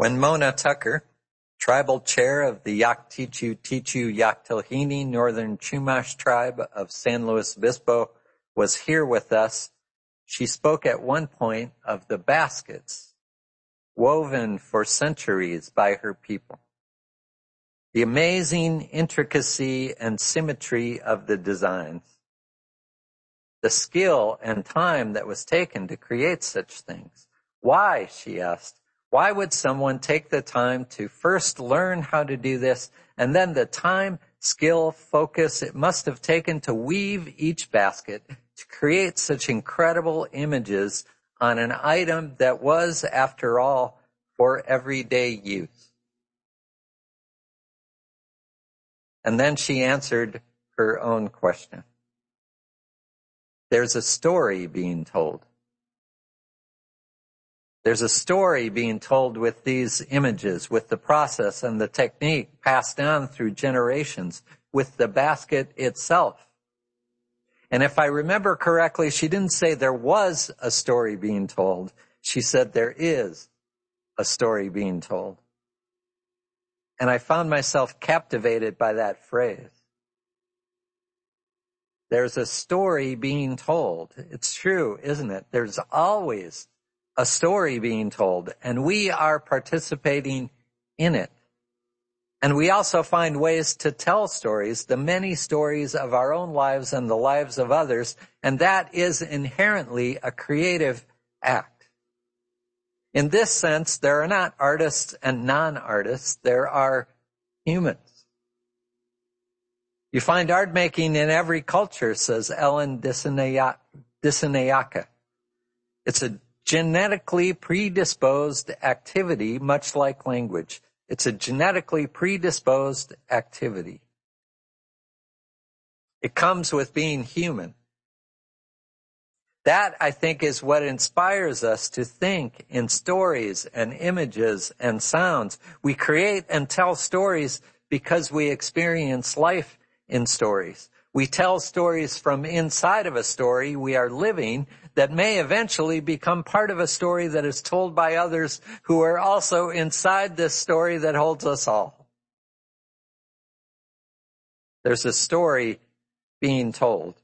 When Mona Tucker, tribal chair of the Yaktichu Tichu Yaktilhini Northern Chumash tribe of San Luis Obispo, was here with us, she spoke at one point of the baskets woven for centuries by her people. The amazing intricacy and symmetry of the designs. The skill and time that was taken to create such things. Why, she asked, why would someone take the time to first learn how to do this and then the time, skill, focus it must have taken to weave each basket to create such incredible images on an item that was, after all, for everyday use. And then she answered her own question. There's a story being told. There's a story being told with these images, with the process and the technique passed down through generations, with the basket itself. And if I remember correctly, she didn't say there was a story being told. She said there is a story being told. And I found myself captivated by that phrase. There's a story being told. It's true, isn't it? There's always a story being told and we are participating in it. And we also find ways to tell stories, the many stories of our own lives and the lives of others, and that is inherently a creative act. In this sense, there are not artists and non-artists, there are humans. You find art making in every culture, says Ellen Dissanayake. It's a genetically predisposed activity, much like language. It's a genetically predisposed activity. It comes with being human. That, I think, is what inspires us to think in stories and images and sounds. We create and tell stories because we experience life in stories. We tell stories from inside of a story we are living that may eventually become part of a story that is told by others who are also inside this story that holds us all. There's a story being told.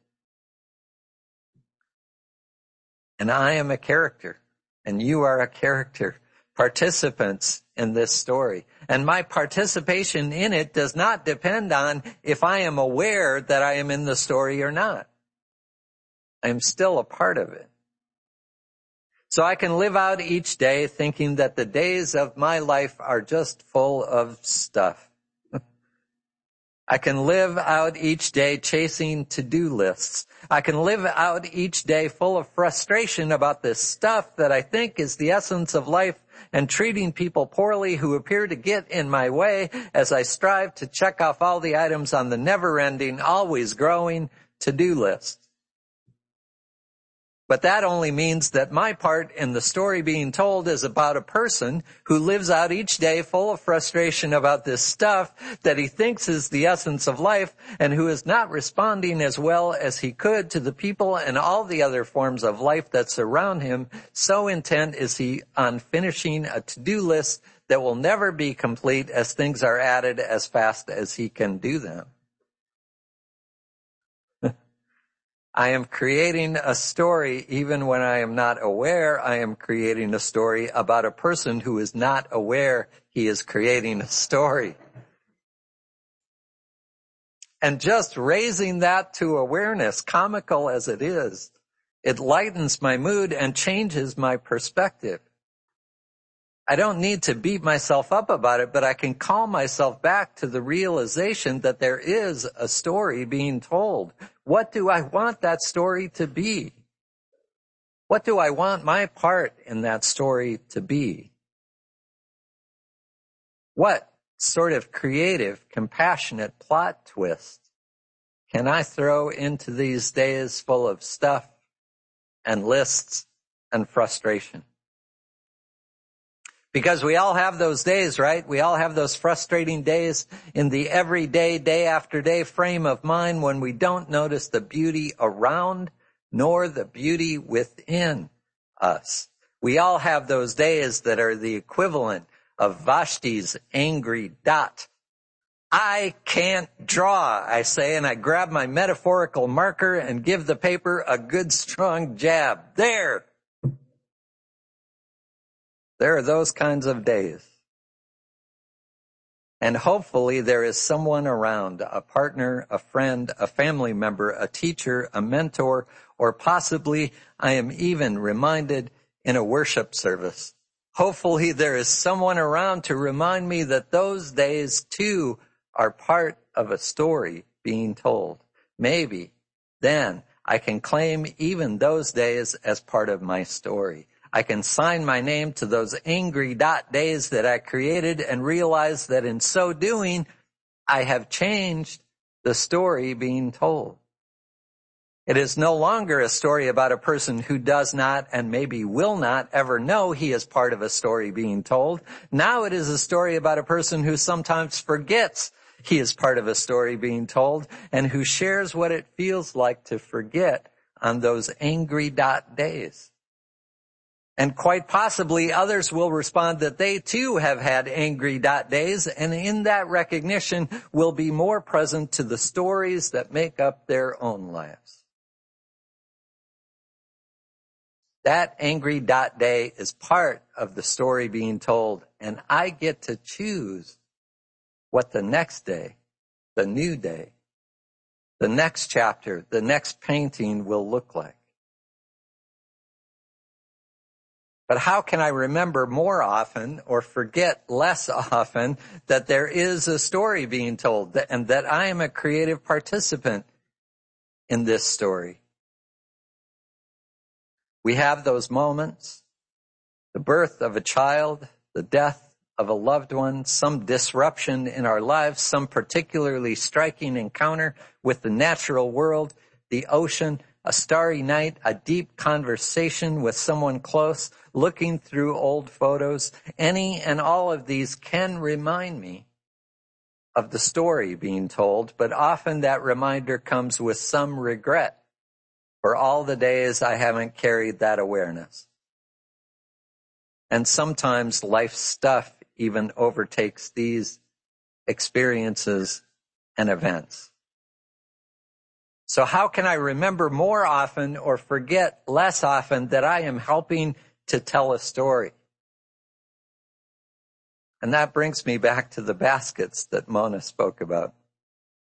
And I am a character and you are a character, participants in this story. And my participation in it does not depend on if I am aware that I am in the story or not. I'm still a part of it. So I can live out each day thinking that the days of my life are just full of stuff. I can live out each day chasing to-do lists. I can live out each day full of frustration about this stuff that I think is the essence of life and treating people poorly who appear to get in my way as I strive to check off all the items on the never ending, always growing to-do list. But that only means that my part in the story being told is about a person who lives out each day full of frustration about this stuff that he thinks is the essence of life and who is not responding as well as he could to the people and all the other forms of life that surround him. So intent is he on finishing a to-do list that will never be complete as things are added as fast as he can do them. I am creating a story even when I am not aware I am creating a story about a person who is not aware he is creating a story. And just raising that to awareness, comical as it is, it lightens my mood and changes my perspective. I don't need to beat myself up about it, but I can call myself back to the realization that there is a story being told. What do I want that story to be? What do I want my part in that story to be? What sort of creative, compassionate plot twist can I throw into these days full of stuff and lists and frustration? Because we all have those days, right? We all have those frustrating days in the everyday, day after day frame of mind when we don't notice the beauty around nor the beauty within us. We all have those days that are the equivalent of Vashti's angry dot. I can't draw, I say, and I grab my metaphorical marker and give the paper a good strong jab. There! There are those kinds of days. And hopefully there is someone around, a partner, a friend, a family member, a teacher, a mentor, or possibly I am even reminded in a worship service. Hopefully there is someone around to remind me that those days too are part of a story being told. Maybe then I can claim even those days as part of my story. I can sign my name to those angry dot days that I created and realize that in so doing, I have changed the story being told. It is no longer a story about a person who does not and maybe will not ever know he is part of a story being told. Now it is a story about a person who sometimes forgets he is part of a story being told and who shares what it feels like to forget on those angry dot days. And quite possibly others will respond that they too have had angry dot days and in that recognition will be more present to the stories that make up their own lives. That angry dot day is part of the story being told and I get to choose what the next day, the new day, the next chapter, the next painting will look like. But how can I remember more often or forget less often that there is a story being told and that I am a creative participant in this story? We have those moments, the birth of a child, the death of a loved one, some disruption in our lives, some particularly striking encounter with the natural world, the ocean, a starry night, a deep conversation with someone close, looking through old photos. Any and all of these can remind me of the story being told, but often that reminder comes with some regret for all the days I haven't carried that awareness. And sometimes life stuff even overtakes these experiences and events. So how can I remember more often or forget less often that I am helping to tell a story? And that brings me back to the baskets that Mona spoke about.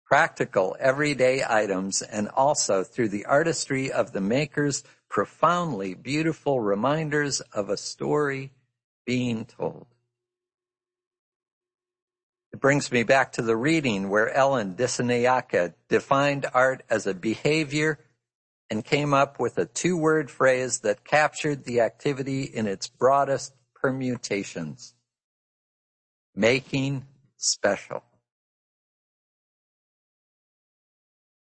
Practical, everyday items and also through the artistry of the makers, profoundly beautiful reminders of a story being told. It brings me back to the reading where Ellen Dissanayake defined art as a behavior and came up with a two-word phrase that captured the activity in its broadest permutations. Making special.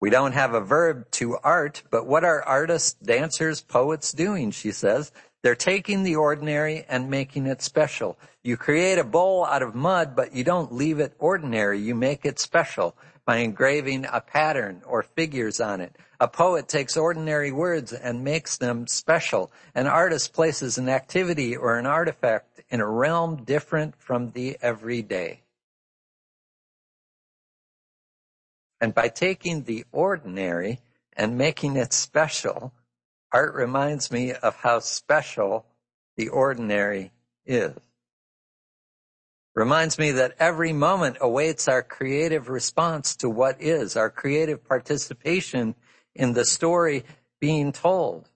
We don't have a verb to art, but what are artists, dancers, poets doing, she says? They're taking the ordinary and making it special. You create a bowl out of mud, but you don't leave it ordinary. You make it special by engraving a pattern or figures on it. A poet takes ordinary words and makes them special. An artist places an activity or an artifact in a realm different from the everyday. And by taking the ordinary and making it special, art reminds me of how special the ordinary is. Reminds me that every moment awaits our creative response to what is, our creative participation in the story being told.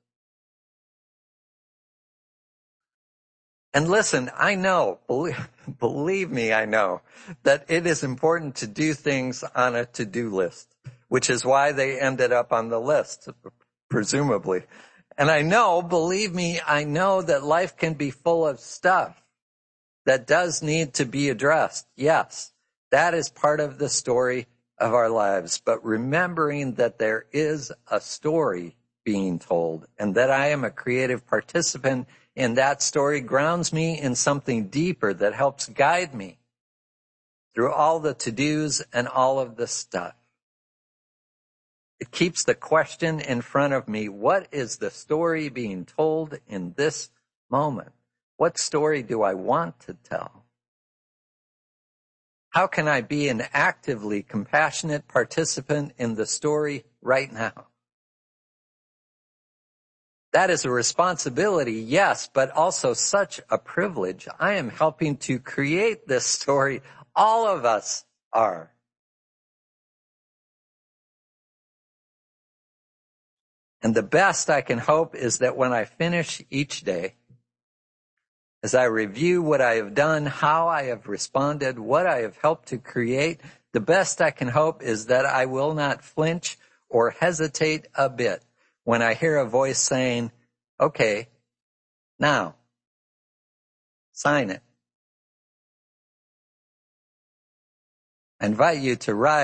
And listen, I know, believe, believe me, I know that it is important to do things on a to-do list, which is why they ended up on the list, presumably. And I know, believe me, I know that life can be full of stuff that does need to be addressed. Yes, that is part of the story of our lives, but remembering that there is a story being told and that I am a creative participant in that story grounds me in something deeper that helps guide me through all the to-dos and all of the stuff. It keeps the question in front of me, what is the story being told in this moment? What story do I want to tell? How can I be an actively compassionate participant in the story right now? That is a responsibility, yes, but also such a privilege. I am helping to create this story. All of us are. And the best I can hope is that when I finish each day, as I review what I have done, how I have responded, what I have helped to create, the best I can hope is that I will not flinch or hesitate a bit when I hear a voice saying, okay, now, sign it. I invite you to rise